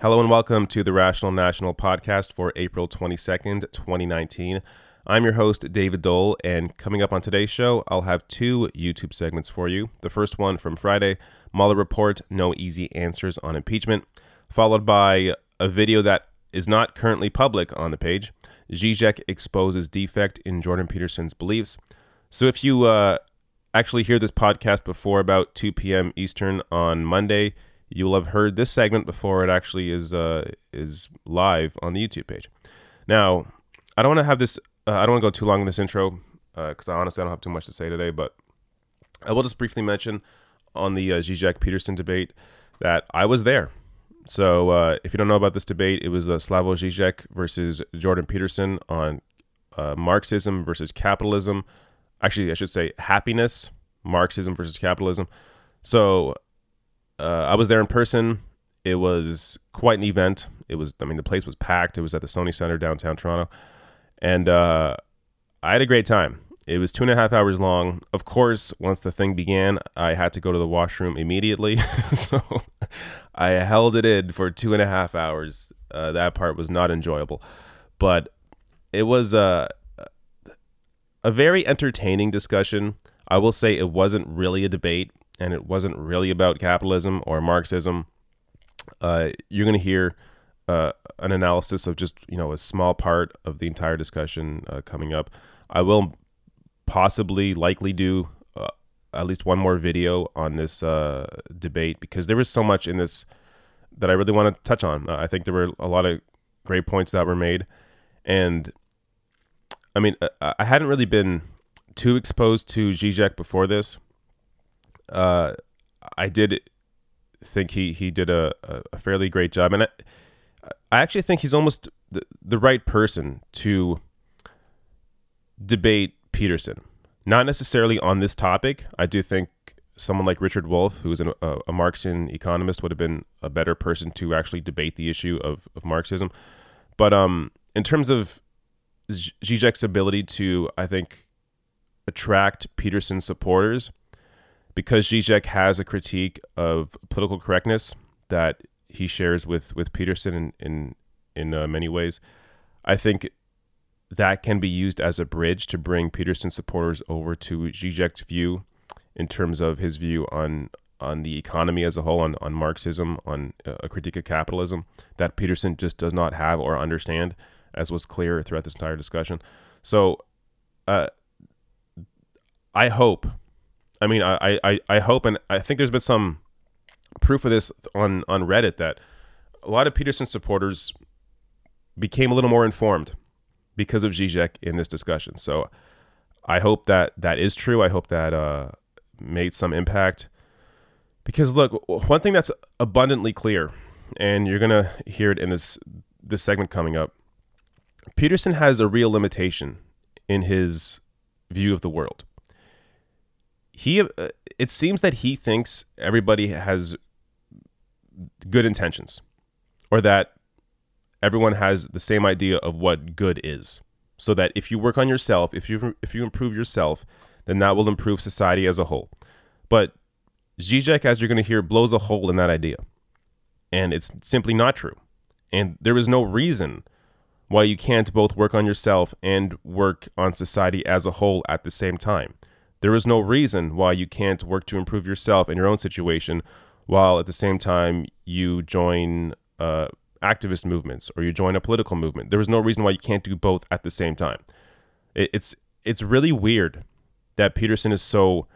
Hello and welcome to the Rational National podcast for April 22nd, 2019. I'm your host, David Doel, and coming up on today's show, I'll have two YouTube segments for you. The first one from Friday Mueller Report No Easy Answers on Impeachment, followed by a video that is not currently public on the page. Zizek exposes defect in Jordan Peterson's beliefs. So if you uh, actually hear this podcast before about 2 p.m. Eastern on Monday, you will have heard this segment before it actually is uh, is live on the YouTube page. Now, I don't want to have this. Uh, I don't want to go too long in this intro because I honestly I don't have too much to say today. But I will just briefly mention on the uh, Zizek Peterson debate that I was there. So uh, if you don't know about this debate, it was uh, Slavoj Zizek versus Jordan Peterson on uh, Marxism versus capitalism. Actually, I should say happiness, Marxism versus capitalism. So uh, I was there in person. It was quite an event. It was, I mean, the place was packed. It was at the Sony Center downtown Toronto, and uh, I had a great time. It was two and a half hours long. Of course, once the thing began, I had to go to the washroom immediately. so I held it in for two and a half hours. Uh, that part was not enjoyable, but it was a, a very entertaining discussion. I will say it wasn't really a debate and it wasn't really about capitalism or Marxism. Uh, you're going to hear uh, an analysis of just you know a small part of the entire discussion uh, coming up. I will possibly likely do uh, at least one more video on this uh, debate because there was so much in this that I really want to touch on. I think there were a lot of great points that were made, and I mean, uh, I hadn't really been too exposed to Zizek before this. Uh, I did think he he did a, a fairly great job, and I, I actually think he's almost the, the right person to debate Peterson. Not necessarily on this topic. I do think someone like Richard Wolff, who's an, a, a, Marxian economist, would have been a better person to actually debate the issue of, of Marxism. But um, in terms of Zizek's ability to, I think, attract Peterson supporters, because Zizek has a critique of political correctness that he shares with with Peterson in in, in uh, many ways. I think that can be used as a bridge to bring Peterson supporters over to Zizek's view in terms of his view on on the economy as a whole, on, on Marxism, on a critique of capitalism that Peterson just does not have or understand, as was clear throughout this entire discussion. So, uh, I hope, I mean, I, I, I hope, and I think there's been some proof of this on, on Reddit that a lot of Peterson supporters became a little more informed because of Zizek in this discussion. So I hope that that is true. I hope that uh, made some impact. Because look, one thing that's abundantly clear, and you're gonna hear it in this this segment coming up. Peterson has a real limitation in his view of the world. He, uh, it seems that he thinks everybody has good intentions, or that everyone has the same idea of what good is. So that if you work on yourself, if you if you improve yourself, then that will improve society as a whole. But Zizek, as you're going to hear, blows a hole in that idea. And it's simply not true. And there is no reason why you can't both work on yourself and work on society as a whole at the same time. There is no reason why you can't work to improve yourself and your own situation while at the same time you join uh, activist movements or you join a political movement. There is no reason why you can't do both at the same time. It, it's it's really weird that Peterson is so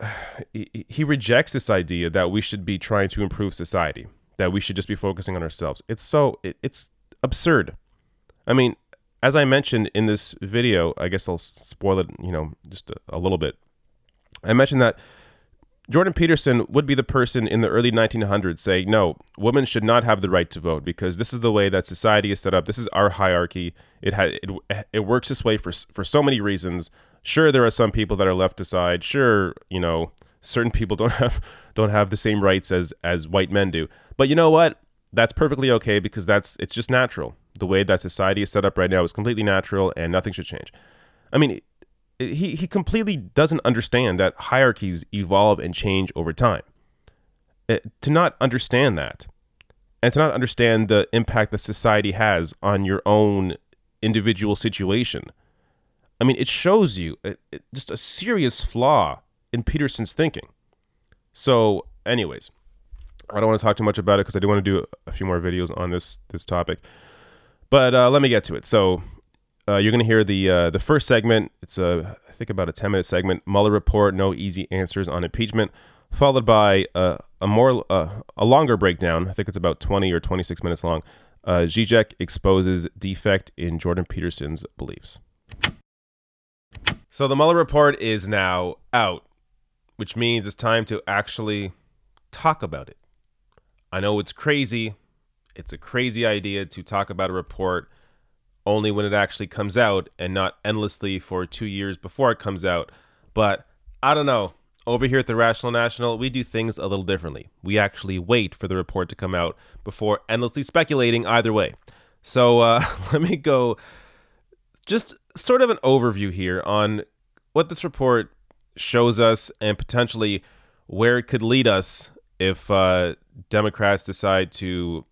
he, he rejects this idea that we should be trying to improve society, that we should just be focusing on ourselves. It's so it, it's absurd. I mean, as I mentioned in this video, I guess I'll spoil it, you know, just a, a little bit. I mentioned that Jordan Peterson would be the person in the early 1900s saying, no, women should not have the right to vote because this is the way that society is set up. This is our hierarchy. It, ha- it, it works this way for, for so many reasons. Sure, there are some people that are left aside. Sure, you know, certain people don't have don't have the same rights as as white men do. But you know what? That's perfectly okay because that's it's just natural. The way that society is set up right now is completely natural and nothing should change. I mean, he, he completely doesn't understand that hierarchies evolve and change over time. It, uh, to not understand that and to not understand the impact that society has on your own individual situation. I mean, it shows you it, it, just a serious flaw in Peterson's thinking. So, anyways, I don't want to talk too much about it because I do want to do a few more videos on this this topic. But uh, let me get to it. So, uh, you're going to hear the uh, the first segment. It's a I think about a 10 minute segment. Mueller report, no easy answers on impeachment, followed by a more uh, a longer breakdown. I think it's about 20 or 26 minutes long. Uh, Zizek exposes defect in Jordan Peterson's beliefs. So the Mueller report is now out, which means it's time to actually talk about it. I know it's crazy. It's a crazy idea to talk about a report only when it actually comes out and not endlessly for two years before it comes out. But I don't know. Over here at the Rational National, we do things a little differently. We actually wait for the report to come out before endlessly speculating either way. So uh, let me go just sort of an overview here on what this report shows us and potentially where it could lead us if uh, Democrats decide to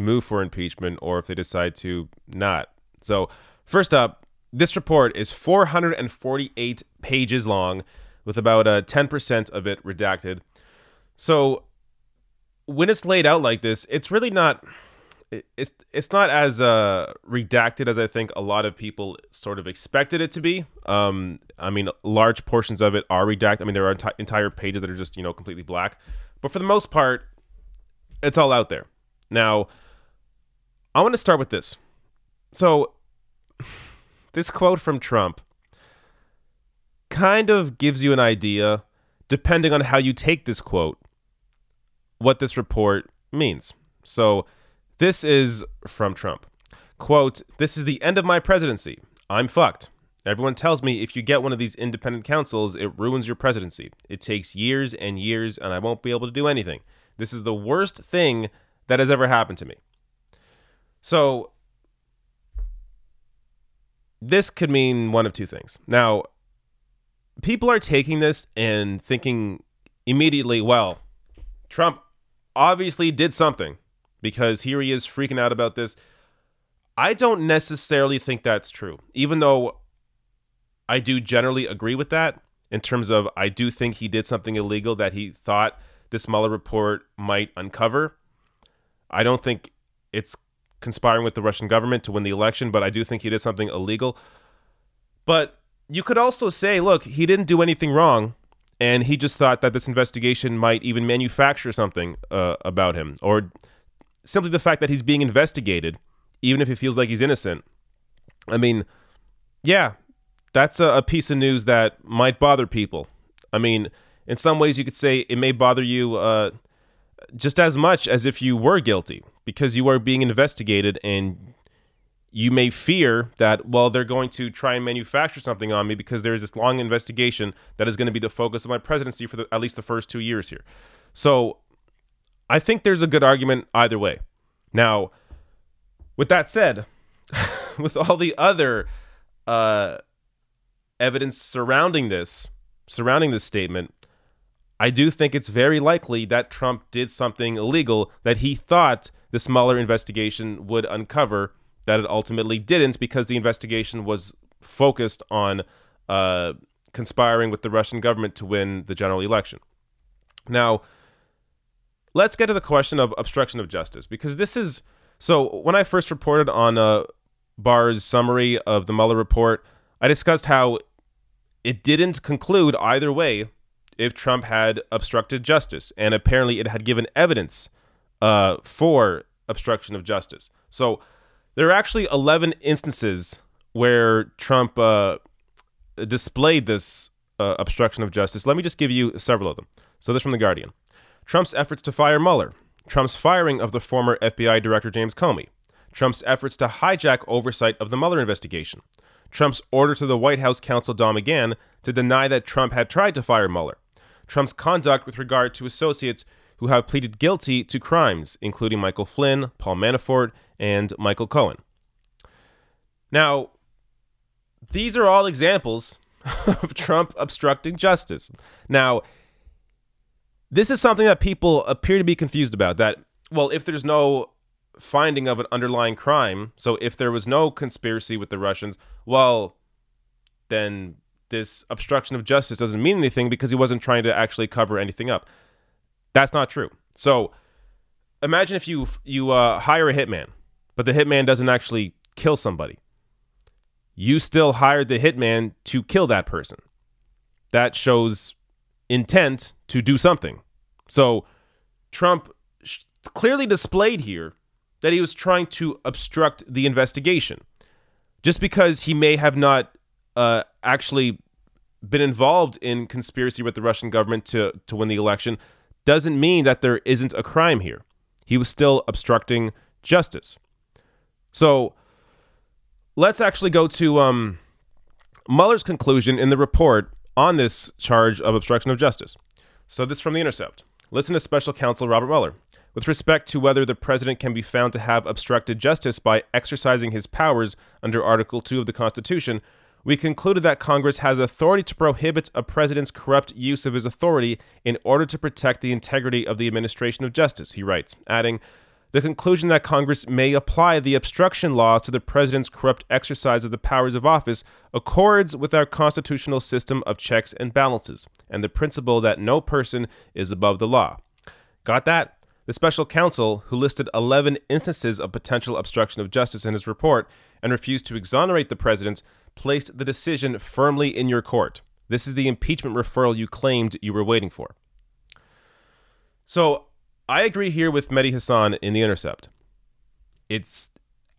move for impeachment or if they decide to not. So, first up, this report is 448 pages long with about uh, 10% of it redacted. So when it's laid out like this, it's really not it's it's not as uh, redacted as I think a lot of people sort of expected it to be. Um, I mean, large portions of it are redacted. I mean, there are enti- entire pages that are just you know completely black, but for the most part, it's all out there. Now, I want to start with this. So, this quote from Trump kind of gives you an idea, depending on how you take this quote, what this report means. So, this is from Trump. Quote, This is the end of my presidency. I'm fucked. Everyone tells me if you get one of these independent counsels, it ruins your presidency. It takes years and years, and I won't be able to do anything. This is the worst thing that has ever happened to me. So, this could mean one of two things. Now, people are taking this and thinking immediately, well, Trump obviously did something because here he is freaking out about this. I don't necessarily think that's true, even though I do generally agree with that in terms of I do think he did something illegal that he thought this Mueller report might uncover. I don't think it's conspiring with the Russian government to win the election, but I do think he did something illegal. But you could also say, look, he didn't do anything wrong, and he just thought that this investigation might even manufacture something uh, about him, or simply the fact that he's being investigated, even if he feels like he's innocent. I mean, yeah, that's a, a piece of news that might bother people. I mean, in some ways, you could say it may bother you uh, just as much as if you were guilty because you are being investigated and you may fear that, well, they're going to try and manufacture something on me because there is this long investigation that is going to be the focus of my presidency for the, at least the first two years here. So I think there's a good argument either way. Now, with that said, with all the other uh, evidence surrounding this, surrounding this statement, I do think it's very likely that Trump did something illegal that he thought this Mueller investigation would uncover that it ultimately didn't because the investigation was focused on uh, conspiring with the Russian government to win the general election. Now, let's get to the question of obstruction of justice because this is so. When I first reported on uh, Barr's summary of the Mueller report, I discussed how it didn't conclude either way if Trump had obstructed justice, and apparently it had given evidence uh, for obstruction of justice. So there are actually 11 instances where Trump uh, displayed this uh, obstruction of justice. Let me just give you several of them. So, this from The Guardian Trump's efforts to fire Mueller, Trump's firing of the former FBI Director James Comey, Trump's efforts to hijack oversight of the Mueller investigation, Trump's order to the White House counsel Don McGahn to deny that Trump had tried to fire Mueller, Trump's conduct with regard to associates who have pleaded guilty to crimes, including Michael Flynn, Paul Manafort, and Michael Cohen. Now, these are all examples of Trump obstructing justice. Now, this is something that people appear to be confused about that well, if there's no finding of an underlying crime, so if there was no conspiracy with the Russians, well, then this obstruction of justice doesn't mean anything because he wasn't trying to actually cover anything up. That's not true. So imagine if you you uh, hire a hitman, but the hitman doesn't actually kill somebody. You still hired the hitman to kill that person. That shows intent to do something. So Trump clearly displayed here that he was trying to obstruct the investigation. Just because he may have not uh, actually been involved in conspiracy with the Russian government to, to win the election doesn't mean that there isn't a crime here. He was still obstructing justice. So let's actually go to um, Mueller's conclusion in the report on this charge of obstruction of justice. So this from The Intercept. Listen to special counsel Robert Mueller. With respect to whether the president can be found to have obstructed justice by exercising his powers under Article 2 of the Constitution, we concluded that Congress has authority to prohibit a president's corrupt use of his authority in order to protect the integrity of the administration of justice, he writes, adding, the conclusion that Congress may apply the obstruction laws to the president's corrupt exercise of the powers of office accords with our constitutional system of checks and balances and the principle that no person is above the law. Got that? The special counsel, who listed 11 instances of potential obstruction of justice in his report and refused to exonerate the president, placed the decision firmly in your court. This is the impeachment referral you claimed you were waiting for. So I agree here with Mehdi Hasan in The Intercept. It's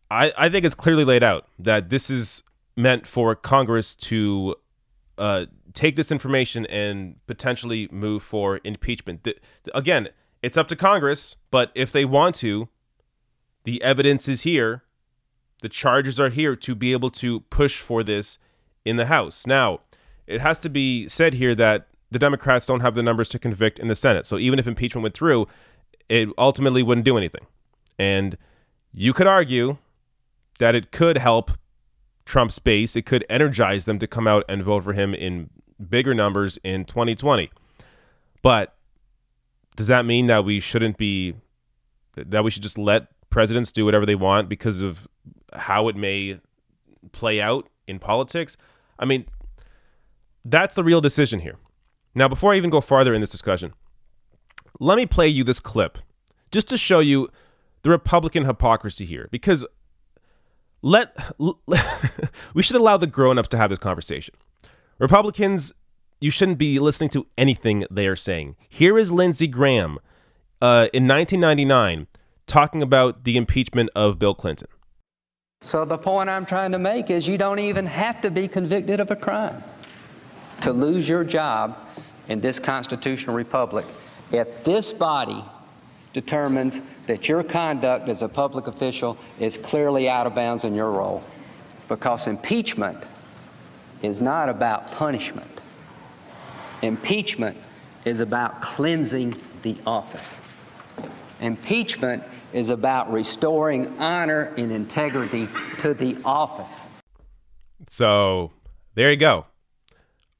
I, I think it's clearly laid out that this is meant for Congress to uh, take this information and potentially move for impeachment. The, again, it's up to Congress, but if they want to, the evidence is here. The charges are here to be able to push for this in the House. Now, it has to be said here that the Democrats don't have the numbers to convict in the Senate. So even if impeachment went through, it ultimately wouldn't do anything. And you could argue that it could help Trump's base. It could energize them to come out and vote for him in bigger numbers in 2020. But does that mean that we shouldn't be that we should just let presidents do whatever they want because of how it may play out in politics? I mean, that's the real decision here. Now, before I even go farther in this discussion, let me play you this clip just to show you the Republican hypocrisy here because let we should allow the grown-ups to have this conversation. Republicans you shouldn't be listening to anything they are saying. Here is Lindsey Graham uh, in 1999 talking about the impeachment of Bill Clinton. So, the point I'm trying to make is you don't even have to be convicted of a crime to lose your job in this constitutional republic if this body determines that your conduct as a public official is clearly out of bounds in your role. Because impeachment is not about punishment. Impeachment is about cleansing the office. Impeachment is about restoring honor and integrity to the office. So there you go.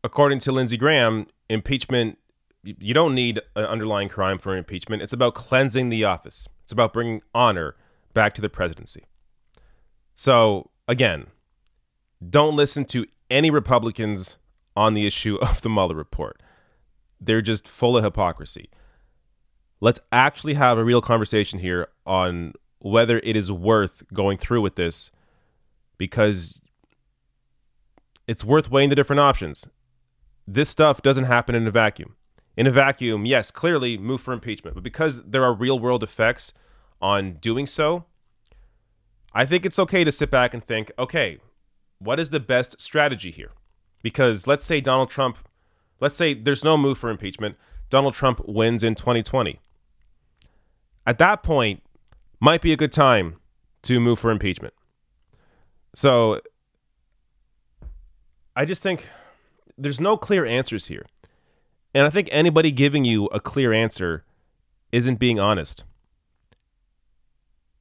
According to Lindsey Graham, impeachment, you don't need an underlying crime for impeachment. It's about cleansing the office, it's about bringing honor back to the presidency. So again, don't listen to any Republicans on the issue of the Mueller report. They're just full of hypocrisy. Let's actually have a real conversation here on whether it is worth going through with this because it's worth weighing the different options. This stuff doesn't happen in a vacuum. In a vacuum, yes, clearly move for impeachment, but because there are real world effects on doing so, I think it's okay to sit back and think, okay, what is the best strategy here? Because let's say Donald Trump, let's say there's no move for impeachment, Donald Trump wins in 2020. At that point, might be a good time to move for impeachment. So I just think there's no clear answers here. And I think anybody giving you a clear answer isn't being honest.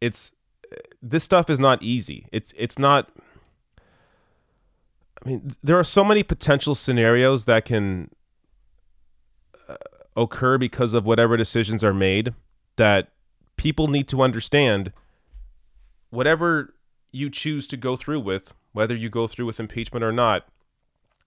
It's this stuff is not easy. It's it's not I mean, there are so many potential scenarios that can uh, occur because of whatever decisions are made that people need to understand whatever you choose to go through with, whether you go through with impeachment or not,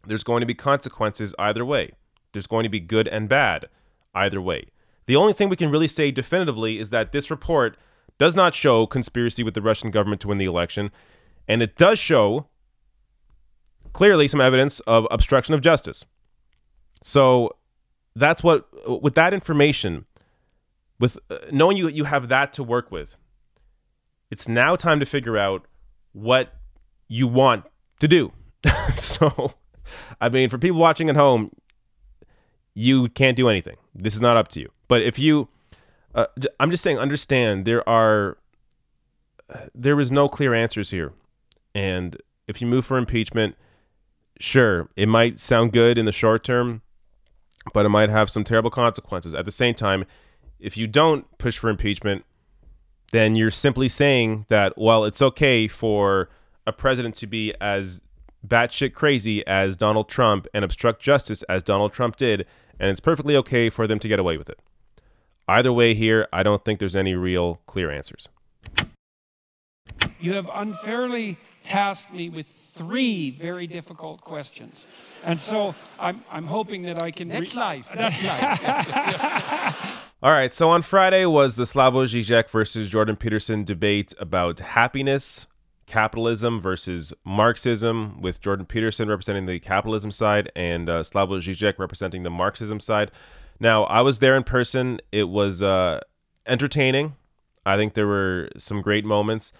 there's going to be consequences either way. There's going to be good and bad either way. The only thing we can really say definitively is that this report does not show conspiracy with the Russian government to win the election, and it does show clearly some evidence of obstruction of justice. So that's what, with that information, with uh, knowing you you have that to work with, it's now time to figure out what you want to do. so, I mean, for people watching at home, you can't do anything. This is not up to you. But if you, uh, I'm just saying, understand there are, there is no clear answers here, and if you move for impeachment, sure, it might sound good in the short term, but it might have some terrible consequences. At the same time, if you don't push for impeachment, then you're simply saying that, well, it's okay for a president to be as batshit crazy as Donald Trump and obstruct justice as Donald Trump did, and it's perfectly okay for them to get away with it. Either way, here, I don't think there's any real clear answers. You have unfairly tasked me with three very difficult questions. And so I'm, I'm hoping that I can. That's re- life. That's life. All right. So on Friday was the Slavoj Žižek versus Jordan Peterson debate about happiness, capitalism versus Marxism, with Jordan Peterson representing the capitalism side and uh, Slavoj Žižek representing the Marxism side. Now, I was there in person. It was uh, entertaining. I think there were some great moments,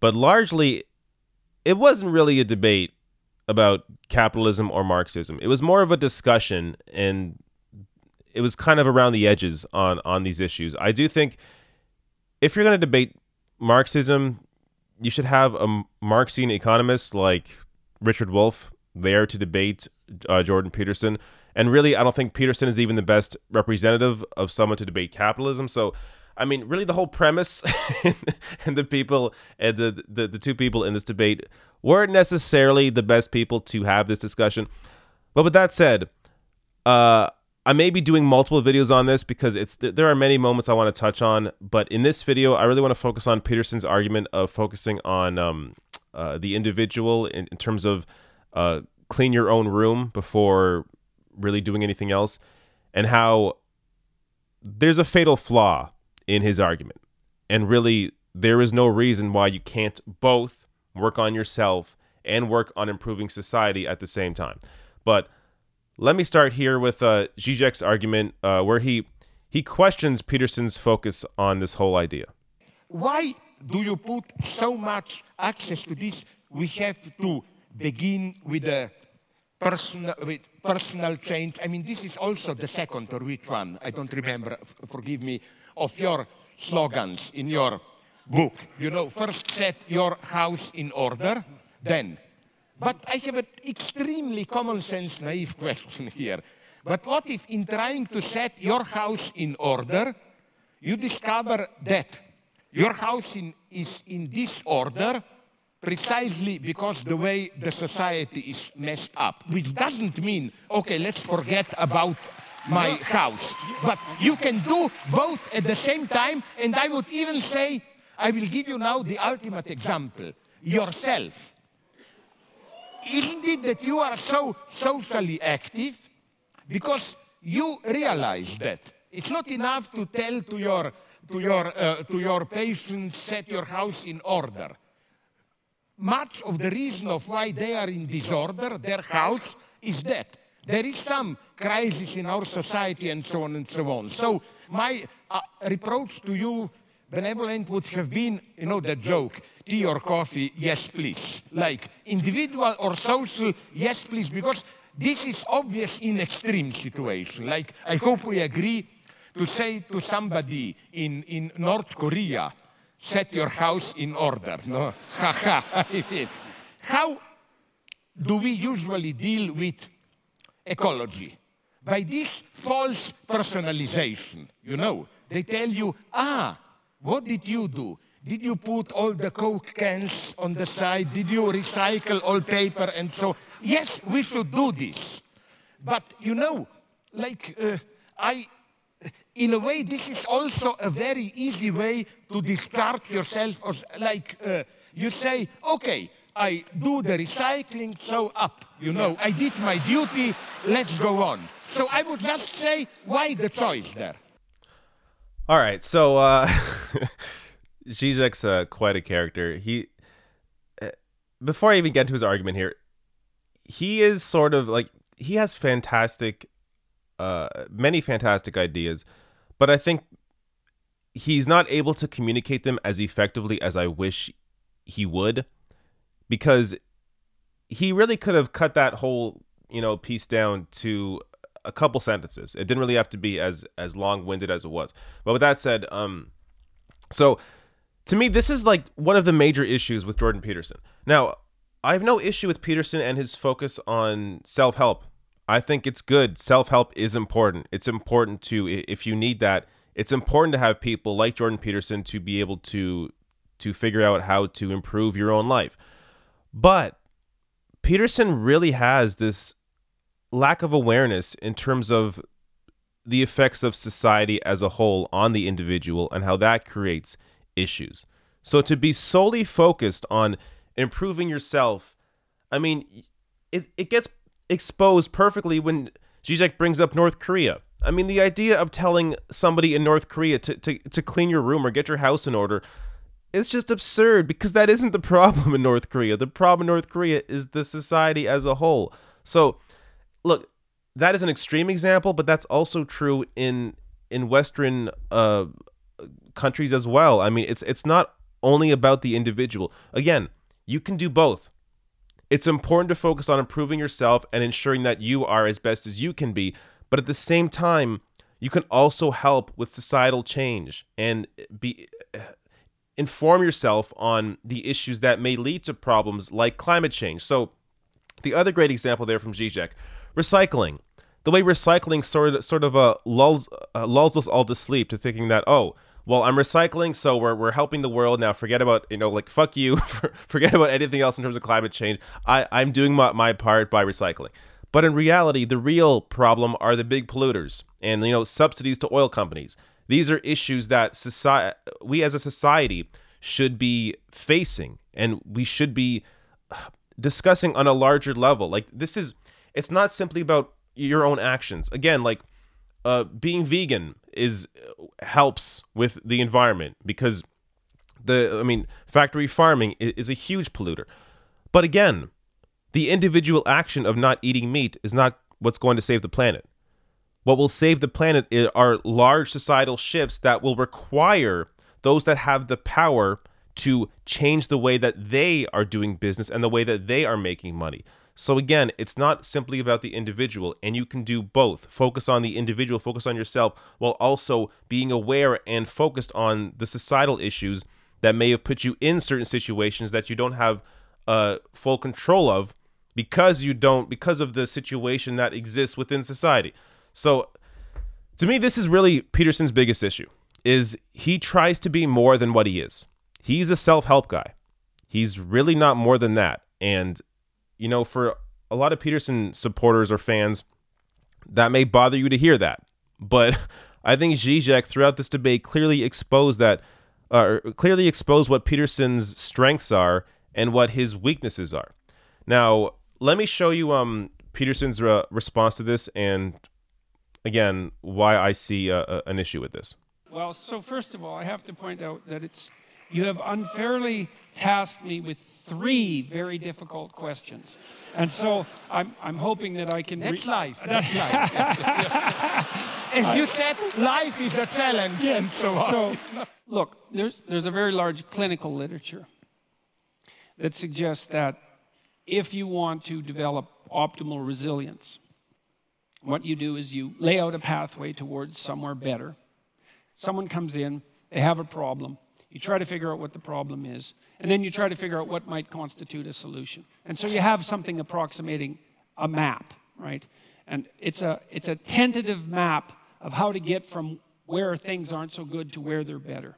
but largely it wasn't really a debate about capitalism or Marxism. It was more of a discussion and it was kind of around the edges on on these issues. I do think if you're going to debate Marxism, you should have a Marxian economist like Richard Wolff there to debate uh, Jordan Peterson. And really, I don't think Peterson is even the best representative of someone to debate capitalism. So I mean, really, the whole premise and the people and the, the the two people in this debate weren't necessarily the best people to have this discussion. But with that said, uh, I may be doing multiple videos on this because it's there are many moments I want to touch on. But in this video, I really want to focus on Peterson's argument of focusing on um, uh, the individual in, in terms of uh, clean your own room before really doing anything else, and how there's a fatal flaw in his argument. And really, there is no reason why you can't both work on yourself and work on improving society at the same time. But let me start here with uh, Zizek's argument, uh, where he he questions Peterson's focus on this whole idea. Why do you put so much access to this? We have to begin with a personal, with personal change. I mean, this is also the second or which one? I don't remember. Forgive me of your slogans in your book. You know, first set your house in order, then. But I have an extremely common sense, naive question here. But what if, in trying to set your house in order, you discover that your house in, is in disorder precisely because the way the society is messed up, which doesn't mean, okay, let's forget about my house. But you can do both at the same time, and I would even say, I will give you now the ultimate example yourself. Isn't it that you are so socially active? Because you realize that it's not enough to tell to your, to your, uh, to your patients, set your house in order. Much of the reason of why they are in disorder, their house, is that there is some crisis in our society and so on and so on. So my uh, reproach to you, benevolent, would have been, you know, the joke, tea or coffee, yes, please. Like individual or social, yes, please, because this is obvious in extreme situation. Like I hope we agree to say to somebody in, in North Korea, set your house in order. No, ha ha. how do we usually deal with ecology. By this false personalization, you know, they tell you, ah, what did you do? Did you put all the Coke cans on the side? Did you recycle all paper and so? Yes, we should do this. But you know, like uh, I in a way, this is also a very easy way to discharge yourself. As, like uh, you say, okay, I do the recycling, so up. You know, I did my duty, let's go on. So I would just say, why the choice there? All right, so uh, Zizek's uh, quite a character. He, uh, before I even get to his argument here, he is sort of like he has fantastic, uh, many fantastic ideas, but I think he's not able to communicate them as effectively as I wish he would, because he really could have cut that whole you know piece down to a couple sentences. It didn't really have to be as as long winded as it was. But with that said, um, so to me, this is like one of the major issues with Jordan Peterson. Now, I have no issue with Peterson and his focus on self help. I think it's good. Self help is important. It's important to if you need that. It's important to have people like Jordan Peterson to be able to to figure out how to improve your own life. But Peterson really has this lack of awareness in terms of the effects of society as a whole on the individual and how that creates issues. So to be solely focused on improving yourself, I mean, it, it gets exposed perfectly when Zizek brings up North Korea. I mean, the idea of telling somebody in North Korea to, to, to clean your room or get your house in order is just absurd because that isn't the problem in North Korea. The problem in North Korea is the society as a whole. So look, that is an extreme example, but that's also true in in Western uh, countries as well. I mean, it's it's not only about the individual. Again, you can do both. It's important to focus on improving yourself and ensuring that you are as best as you can be, but at the same time, you can also help with societal change and be inform yourself on the issues that may lead to problems like climate change. So, the other great example there from Zizek recycling. The way recycling sort of, sort of uh, lulls uh, lulls us all to sleep to thinking that oh well I'm recycling so we're, we're helping the world. Now forget about you know like fuck you. Forget about anything else in terms of climate change. I I'm doing my, my part by recycling. But in reality the real problem are the big polluters and you know subsidies to oil companies. These are issues that society we as a society should be facing and we should be uh, discussing on a larger level. Like this is it's not simply about your own actions. Again, like uh, being vegan is helps with the environment because the I mean factory farming is a huge polluter. But again, the individual action of not eating meat is not what's going to save the planet. What will save the planet are large societal shifts that will require those that have the power to change the way that they are doing business and the way that they are making money. So again, it's not simply about the individual, and you can do both. Focus on the individual, focus on yourself, while also being aware and focused on the societal issues that may have put you in certain situations that you don't have uh, full control of because you don't because of the situation that exists within society. So to me this is really Peterson's biggest issue is he tries to be more than what he is. He's a self-help guy. He's really not more than that. And you know, for a lot of Peterson supporters or fans, that may bother you to hear that. But I think Zizek throughout this debate clearly exposed that, uh, clearly exposed what Peterson's strengths are and what his weaknesses are. Now, let me show you um, Peterson's re- response to this and, again, why I see a, a, an issue with this. Well, so first of all, I have to point out that it's you have unfairly tasked me with three very difficult questions. And so I'm, I'm hoping that I can. That's life. That's life. As you said, life is a challenge. Yes. So, so, look, there's, there's a very large clinical literature that suggests that if you want to develop optimal resilience, what you do is you lay out a pathway towards somewhere better. Someone comes in, they have a problem you try to figure out what the problem is, and then you try to figure out what might constitute a solution. And so you have something approximating a map, right? And it's a, it's a tentative map of how to get from where things aren't so good to where they're better.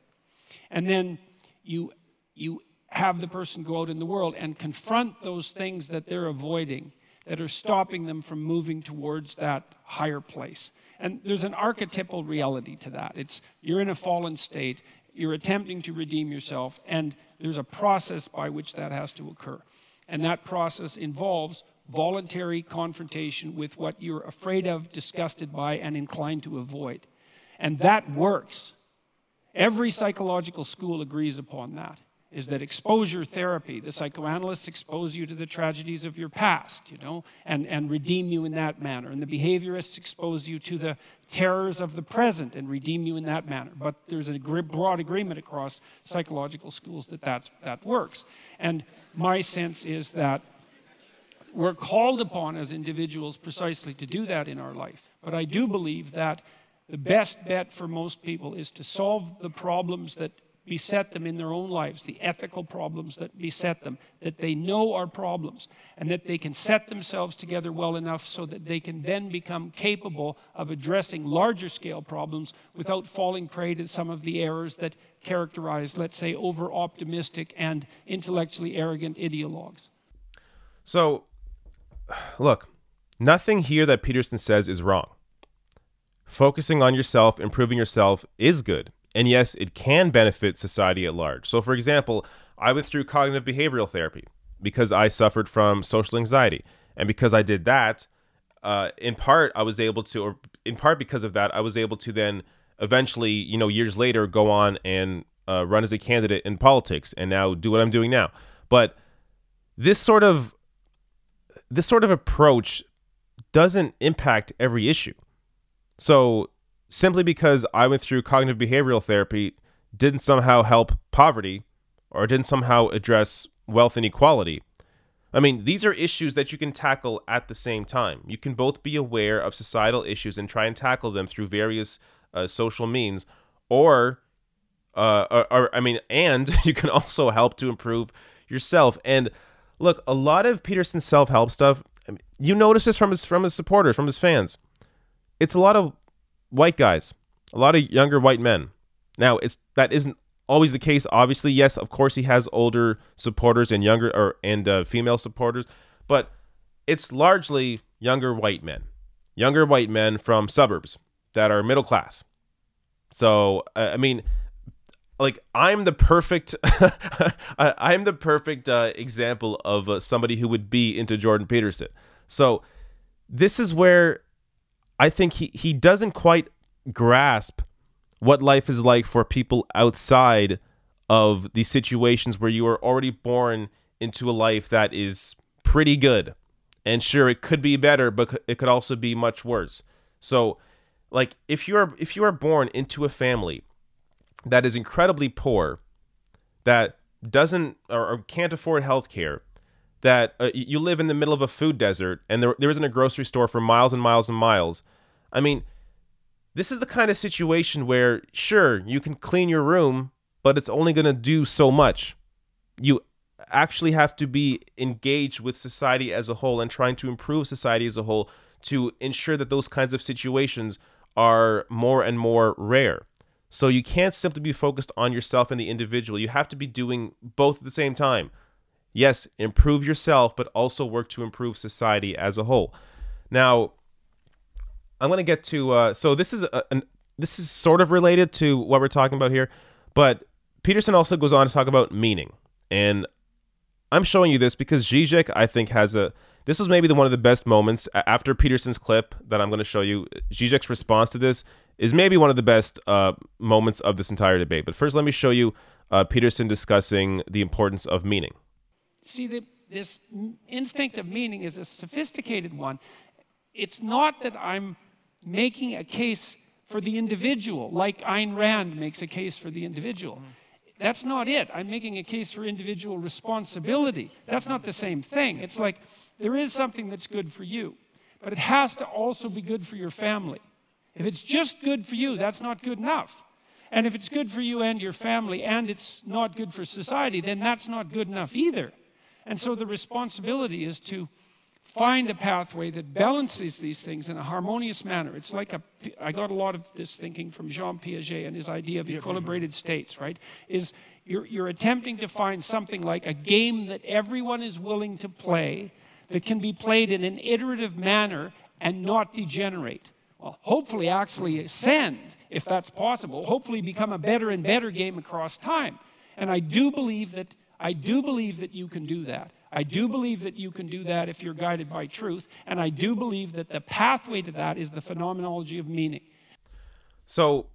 And then you, you have the person go out in the world and confront those things that they're avoiding that are stopping them from moving towards that higher place. And there's an archetypal reality to that. It's you're in a fallen state, you're attempting to redeem yourself, and there's a process by which that has to occur. And that process involves voluntary confrontation with what you're afraid of, disgusted by, and inclined to avoid. And that works. Every psychological school agrees upon that is that exposure therapy, the psychoanalysts expose you to the tragedies of your past, you know, and, and redeem you in that manner. And the behaviorists expose you to the terrors of the present and redeem you in that manner. But there's a broad agreement across psychological schools that that's, that works. And my sense is that we're called upon as individuals precisely to do that in our life. But I do believe that the best bet for most people is to solve the problems that beset them in their own lives, the ethical problems that beset them, that they know are problems, and that they can set themselves together well enough so that they can then become capable of addressing larger scale problems without falling prey to some of the errors that characterize, let's say, over optimistic and intellectually arrogant ideologues. So, look, nothing here that Peterson says is wrong. Focusing on yourself, improving yourself is good. And yes, it can benefit society at large. So, for example, I went through cognitive behavioral therapy because I suffered from social anxiety. And because I did that, uh, in part, I was able to, or in part because of that, I was able to then eventually, you know, years later, go on and uh, run as a candidate in politics and now do what I'm doing now. But this sort of this sort of approach doesn't impact every issue. So simply because I went through cognitive behavioral therapy didn't somehow help poverty or didn't somehow address wealth inequality. I mean, these are issues that you can tackle at the same time. You can both be aware of societal issues and try and tackle them through various uh, social means, or, uh, or, or, I mean, and you can also help to improve yourself. And look, a lot of Peterson's self-help stuff, you notice this from his from his supporters, from his fans. It's a lot of white guys, a lot of younger white men. Now, it's that isn't always the case. Obviously, yes, of course, he has older supporters and younger or and uh, female supporters, but it's largely younger white men, younger white men from suburbs that are middle class. So, uh, I mean, like I'm the perfect, I'm the perfect uh, example of uh, somebody who would be into Jordan Peterson. So, this is where I think he, he doesn't quite grasp what life is like for people outside of these situations where you are already born into a life that is pretty good. And sure, it could be better, but it could also be much worse. So, like if you're if you are born into a family that is incredibly poor, that doesn't or, or can't afford health care, that uh, you live in the middle of a food desert and there, there isn't a grocery store for miles and miles and miles. I mean, this is the kind of situation where, sure, you can clean your room, but it's only going to do so much. You actually have to be engaged with society as a whole and trying to improve society as a whole to ensure that those kinds of situations are more and more rare. So you can't simply be focused on yourself and the individual. You have to be doing both at the same time yes, improve yourself, but also work to improve society as a whole. Now, I'm going to get to. Uh, so this is a, an, this is sort of related to what we're talking about here, but Peterson also goes on to talk about meaning, and I'm showing you this because Zizek, I think, has a. This was maybe the one of the best moments after Peterson's clip that I'm going to show you. Zizek's response to this is maybe one of the best uh, moments of this entire debate. But first, let me show you uh, Peterson discussing the importance of meaning. See, the, this instinct of meaning is a sophisticated one. It's not that I'm making a case for the individual, like Ayn Rand makes a case for the individual. Mm-hmm. That's not it. I'm making a case for individual responsibility. That's not the same thing. It's like there is something that's good for you, but it has to also be good for your family. If it's just good for you, that's not good enough. And if it's good for you and your family and it's not good for society, then that's not good enough either. And so the responsibility is to find a pathway that balances these things in a harmonious manner. It's like a, I got a lot of this thinking from Jean Piaget and his idea of equilibrated states, right? Is you're, you're attempting to find something like a game that everyone is willing to play that can be played in an iterative manner and not degenerate. well, hopefully actually ascend, if that's possible, hopefully become a better and better game across time. And I do believe that I do believe that you can do that. I do believe that you can do that if you're guided by truth, and I do believe that the pathway to that is the phenomenology of meaning. So,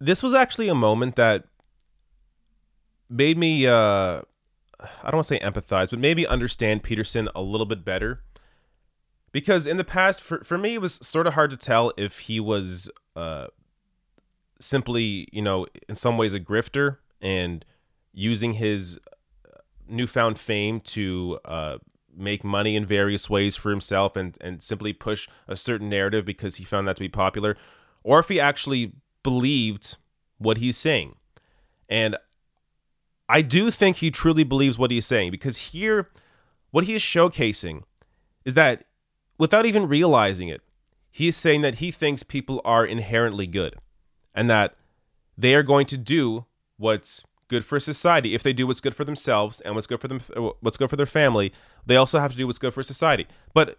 this was actually a moment that made me uh I don't want to say empathize, but maybe understand Peterson a little bit better. Because in the past, for, for me, it was sort of hard to tell if he was uh, simply, you know, in some ways a grifter and using his newfound fame to uh, make money in various ways for himself and, and simply push a certain narrative because he found that to be popular, or if he actually believed what he's saying. And I do think he truly believes what he's saying because here, what he is showcasing is that without even realizing it, he is saying that he thinks people are inherently good and that they are going to do what's good for society. If they do what's good for themselves and what's good for them, uh, what's good for their family, they also have to do what's good for society. But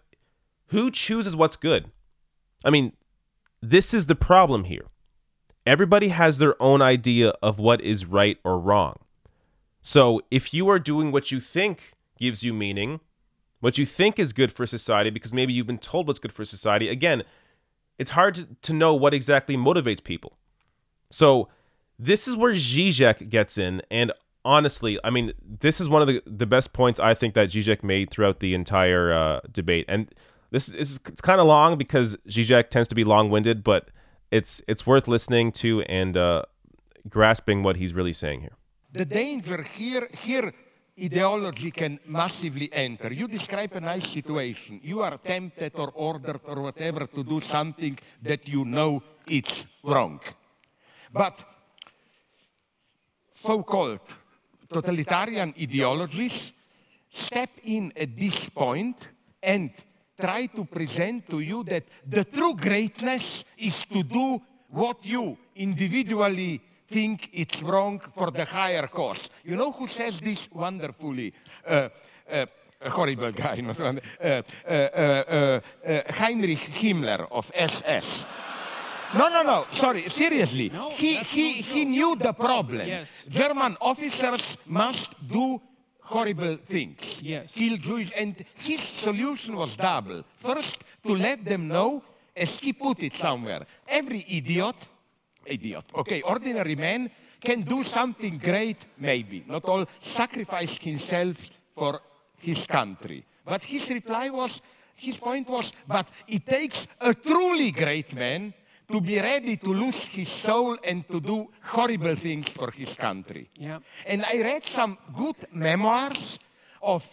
who chooses what's good? I mean, this is the problem here. Everybody has their own idea of what is right or wrong. So if you are doing what you think gives you meaning, what you think is good for society, because maybe you've been told what's good for society, again, it's hard to, to know what exactly motivates people. So this is where Zizek gets in. And honestly, I mean, this is one of the, the best points I think that Zizek made throughout the entire uh, debate. And this is it's kind of long because Zizek tends to be long winded, but it's it's worth listening to and uh, grasping what he's really saying here. The danger here, here ideology can massively enter. You describe a nice situation. You are tempted or ordered or whatever to do something that you know it's wrong. But so-called totalitarian ideologies step in at this point and try to present to you that the true greatness is to do what you individually think it's wrong for the higher cause. You know who says this wonderfully? Uh, uh, a horrible guy, uh, uh, uh, uh, Heinrich Himmler of SS. No, no, no. Sorry, seriously. No, he he he knew the problem. Yes. German officers must do horrible things. Yes. Kill Jewish, and his solution was double. First, to let them know, as he put it somewhere, every idiot, idiot, okay, ordinary man can do something great, maybe. Not all sacrifice himself for his country. But his reply was, his point was, but it takes a truly great man to be ready to lose his soul and to do horrible things for his country. Yeah. And I read some good memoirs of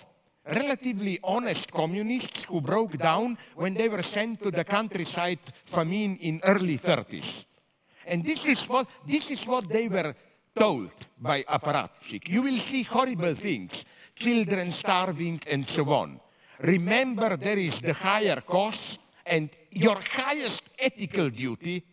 relatively honest communists who broke down when they were sent to the countryside famine in early 30s. And this is what, this is what they were told by apparatchik. You will see horrible things, children starving and so on. Remember there is the higher cause and your highest ethical duty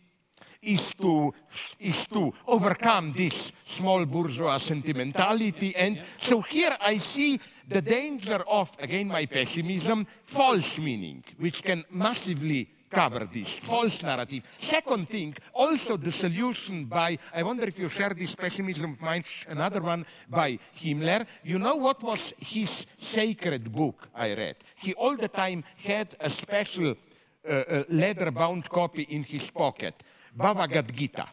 is to, is to overcome this small bourgeois sentimentality. And so here I see the danger of, again, my pessimism, false meaning, which can massively cover this false narrative. Second thing, also the solution by, I wonder if you share this pessimism of mine, another one by Himmler. You know what was his sacred book I read? He all the time had a special uh, uh, leather-bound copy in his pocket, Bhagavad Gita.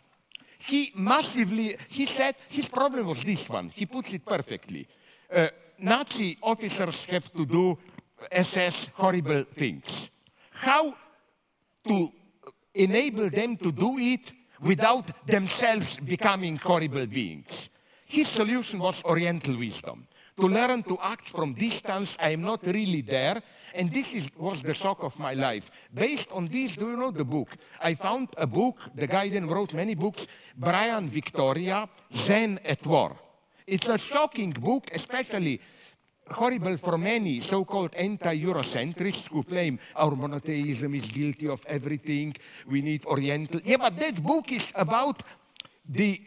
He massively, he said, his problem was this one. He puts it perfectly. Uh, Nazi officers have to do SS horrible things. How to enable them to do it without themselves becoming horrible beings. His solution was Oriental wisdom. To learn to act from distance, I am not really there. And this is, was the shock of my life. Based on this, do you know the book? I found a book, the guy then wrote many books, Brian Victoria, Zen at War. It's a shocking book, especially horrible for many so-called anti-Eurocentrists who claim our monotheism is guilty of everything, we need Oriental. Yeah, but that book is about the,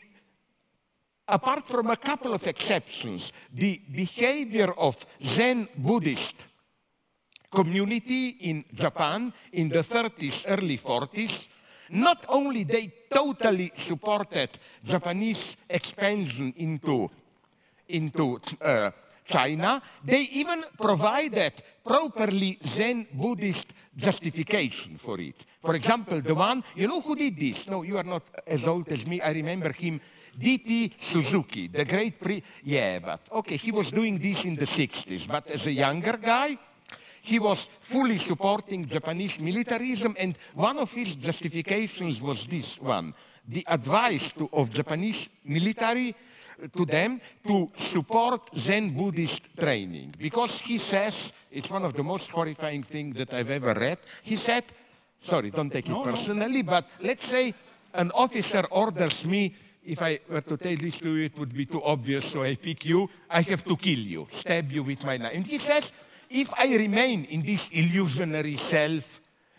apart from a couple of exceptions, the behavior of Zen Buddhist community in Japan in the 30s, early 40s. Not only they totally supported Japanese expansion into, into uh, China, they even provided properly Zen Buddhist justification for it. For example, the one, you know who did this? No, you are not as old as me. I remember him D.T. Suzuki, the great pre. Yeah, but okay, he was doing this in the 60s, but as a younger guy, he was fully supporting Japanese militarism, and one of his justifications was this one the advice to, of Japanese military to them to support Zen Buddhist training. Because he says, it's one of the most horrifying things that I've ever read. He said, sorry, don't take it personally, but let's say an officer orders me if I were to tell this to you, it would be too obvious, so I pick you. I have to kill you, stab you with my knife. And he says, if I remain in this illusionary self,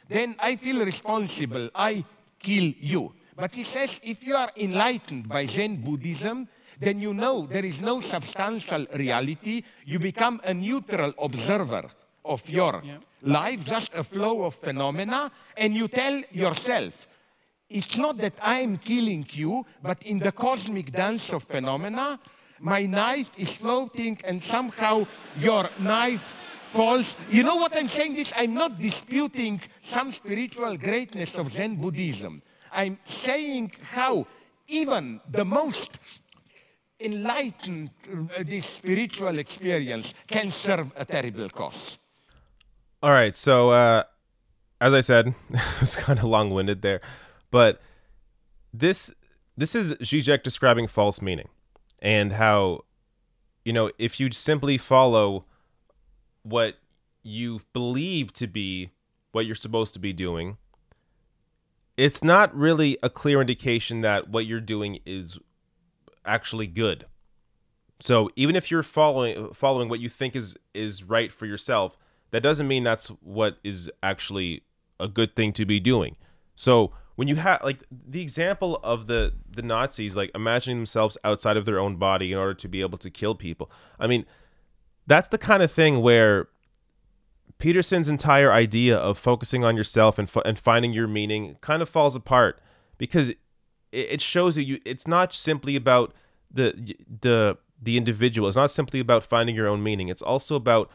then I feel responsible. I kill you. But he says, if you are enlightened by Zen Buddhism, then you know there is no substantial reality. You become a neutral observer of your Yeah. life, just a flow of phenomena, and you tell yourself, it's not that I'm killing you, but in the cosmic dance of phenomena, my knife is floating and somehow your knife falls. You know what I'm saying? This I'm not disputing some spiritual greatness of Zen Buddhism. I'm saying how even the most enlightened uh, this spiritual experience can serve a terrible cause. All right, so uh, as I said, it was kind of long-winded there, but this this is Zizek describing false meaning and how you know if you simply follow what you believe to be what you're supposed to be doing, it's not really a clear indication that what you're doing is actually good. So even if you're following following what you think is is right for yourself, that doesn't mean that's what is actually a good thing to be doing. So when you have like the example of the the Nazis like imagining themselves outside of their own body in order to be able to kill people. I mean, that's the kind of thing where Peterson's entire idea of focusing on yourself and, and finding your meaning kind of falls apart because it, it shows you, you it's not simply about the the the individual. It's not simply about finding your own meaning. It's also about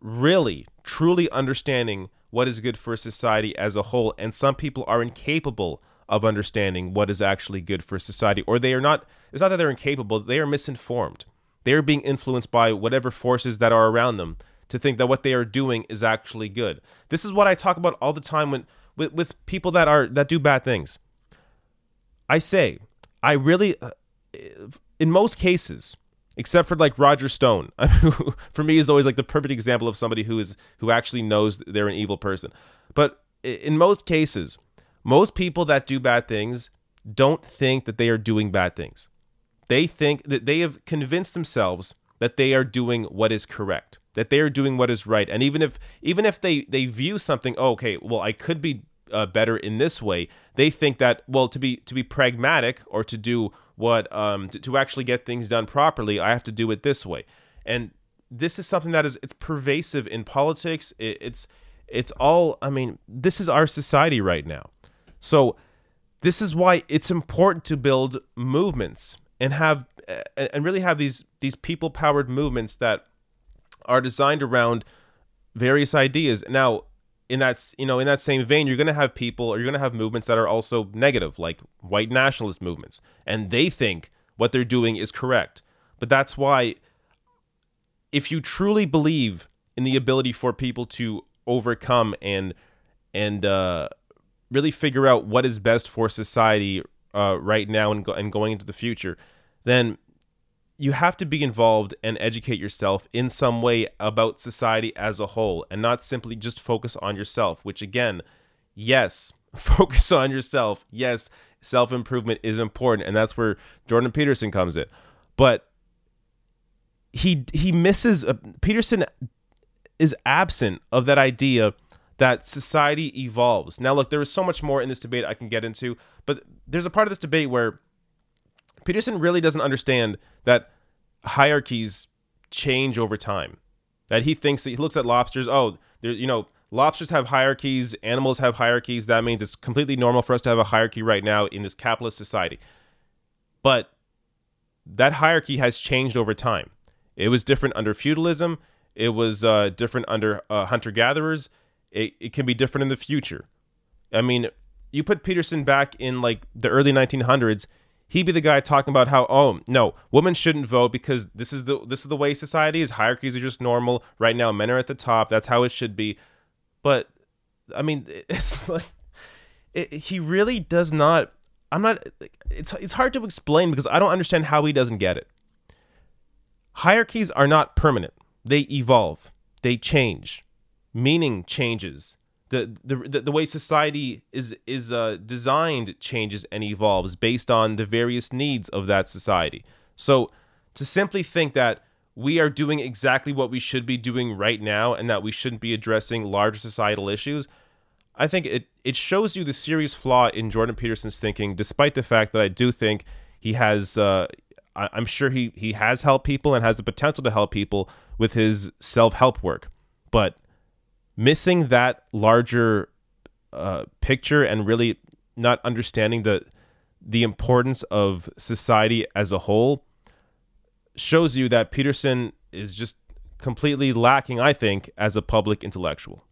really truly understanding what is good for society as a whole and some people are incapable of understanding what is actually good for society or they are not it's not that they're incapable they are misinformed they are being influenced by whatever forces that are around them to think that what they are doing is actually good. This is what i talk about all the time when with, with people that are that do bad things. I say i really uh, in most cases except for like roger stone who for me is always like the perfect example of somebody who is who actually knows they're an evil person. But in most cases most people that do bad things don't think that they are doing bad things they think that they have convinced themselves that they are doing what is correct that they are doing what is right. And even if even if they they view something oh, okay well i could be uh, better in this way they think that well to be to be pragmatic or to do what um to, to actually get things done properly i have to do it this way. And this is something that is it's pervasive in politics. It, it's it's all i mean this is our society right now. So this is why it's important to build movements and have and really have these these people powered movements that are designed around various ideas. Now in that you know in that same vein you're going to have people or you're going to have movements that are also negative like white nationalist movements and they think what they're doing is correct. But that's why if you truly believe in the ability for people to overcome and and uh, really figure out what is best for society uh, right now and, go- and going into the future, then you have to be involved and educate yourself in some way about society as a whole and not simply just focus on yourself, which again, yes, focus on yourself. Yes, self improvement is important. And that's where Jordan Peterson comes in. But he he misses uh, Peterson is absent of that idea that society evolves. Now, look, there is so much more in this debate I can get into, but there's a part of this debate where Peterson really doesn't understand that hierarchies change over time. That he thinks that he looks at lobsters, oh, there, you know, lobsters have hierarchies, animals have hierarchies. That means it's completely normal for us to have a hierarchy right now in this capitalist society. But that hierarchy has changed over time. It was different under feudalism. It was uh, different under uh, hunter gatherers. It, it can be different in the future. I mean, you put Peterson back in like the early 1900s, he'd be the guy talking about how oh no, women shouldn't vote because this is the this is the way society is. Hierarchies are just normal. Right now, men are at the top. That's how it should be. But I mean, it's like it, he really does not. I'm not. It's it's hard to explain because I don't understand how he doesn't get it. Hierarchies are not permanent. They evolve. They change. Meaning changes the the the way society is is uh, designed changes and evolves based on the various needs of that society. So to simply think that we are doing exactly what we should be doing right now and that we shouldn't be addressing larger societal issues, I think it it shows you the serious flaw in Jordan Peterson's thinking. Despite the fact that I do think he has, uh, I, I'm sure he he has helped people and has the potential to help people with his self help work, but missing that larger uh, picture and really not understanding the the importance of society as a whole shows you that Peterson is just completely lacking, I think, as a public intellectual.